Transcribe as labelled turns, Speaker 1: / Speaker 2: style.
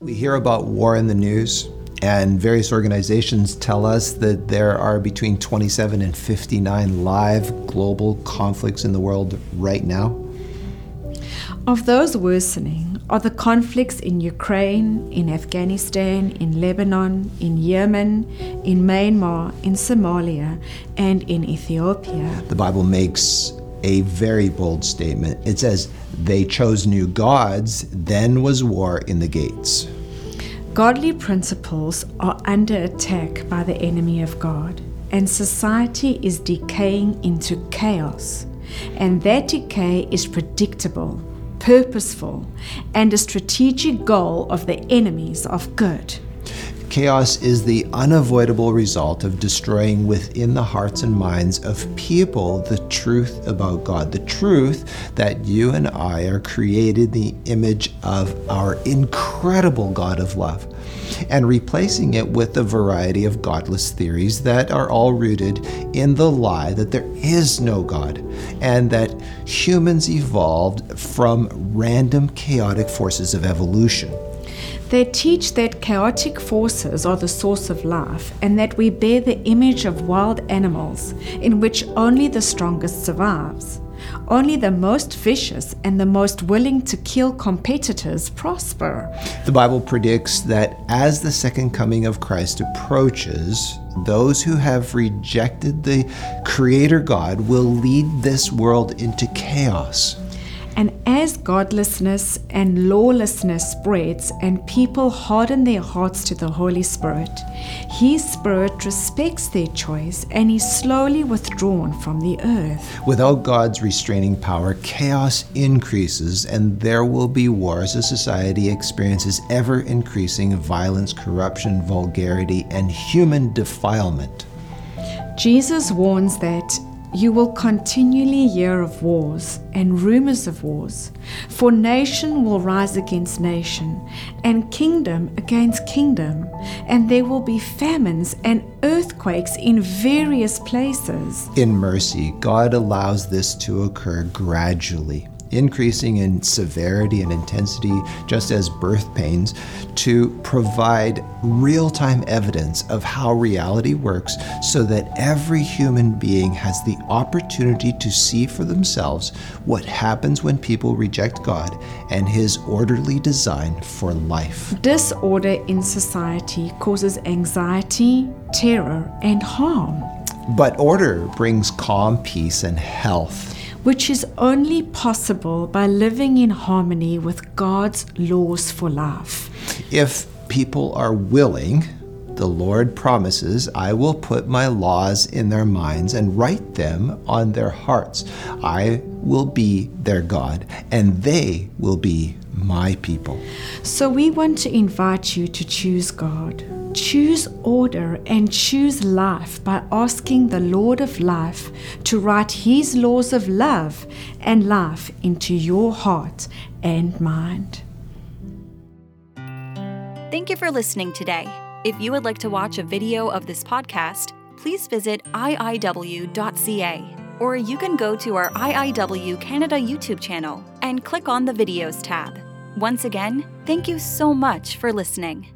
Speaker 1: We hear about war in the news, and various organizations tell us that there are between 27 and 59 live global conflicts in the world right now.
Speaker 2: Of those worsening are the conflicts in Ukraine, in Afghanistan, in Lebanon, in Yemen, in Myanmar, in Somalia, and in Ethiopia.
Speaker 1: The Bible makes a very bold statement. It says, They chose new gods, then was war in the gates.
Speaker 2: Godly principles are under attack by the enemy of God, and society is decaying into chaos. And that decay is predictable, purposeful, and a strategic goal of the enemies of good.
Speaker 1: Chaos is the unavoidable result of destroying within the hearts and minds of people the truth about God, the truth that you and I are created in the image of our incredible God of love, and replacing it with a variety of godless theories that are all rooted in the lie that there is no God and that humans evolved from random chaotic forces of evolution.
Speaker 2: They teach that chaotic forces are the source of life and that we bear the image of wild animals in which only the strongest survives. Only the most vicious and the most willing to kill competitors prosper.
Speaker 1: The Bible predicts that as the second coming of Christ approaches, those who have rejected the Creator God will lead this world into chaos.
Speaker 2: And as godlessness and lawlessness spreads and people harden their hearts to the Holy Spirit, His Spirit respects their choice and is slowly withdrawn from the earth.
Speaker 1: Without God's restraining power, chaos increases and there will be wars as society experiences ever increasing violence, corruption, vulgarity, and human defilement.
Speaker 2: Jesus warns that you will continually hear of wars and rumors of wars, for nation will rise against nation, and kingdom against kingdom, and there will be famines and earthquakes in various places.
Speaker 1: In mercy, God allows this to occur gradually increasing in severity and intensity, just as birth pains, to provide real time evidence of how reality works so that every human being has the opportunity to see for themselves what happens when people reject God and His orderly design for life.
Speaker 2: Disorder in society causes anxiety, terror, and harm.
Speaker 1: But order brings calm, peace, and health
Speaker 2: which is only possible by living in harmony with God's laws for life.
Speaker 1: If people are willing, the Lord promises, I will put my laws in their minds and write them on their hearts. I will be their God, and they will be my people.
Speaker 2: So we want to invite you to choose God. Choose order and choose life by asking the Lord of life to write His laws of love and life into your heart and mind.
Speaker 3: Thank you for listening today. If you would like to watch a video of this podcast, please visit iiw.ca or you can go to our IIW Canada YouTube channel and click on the Videos tab. Once again, thank you so much for listening.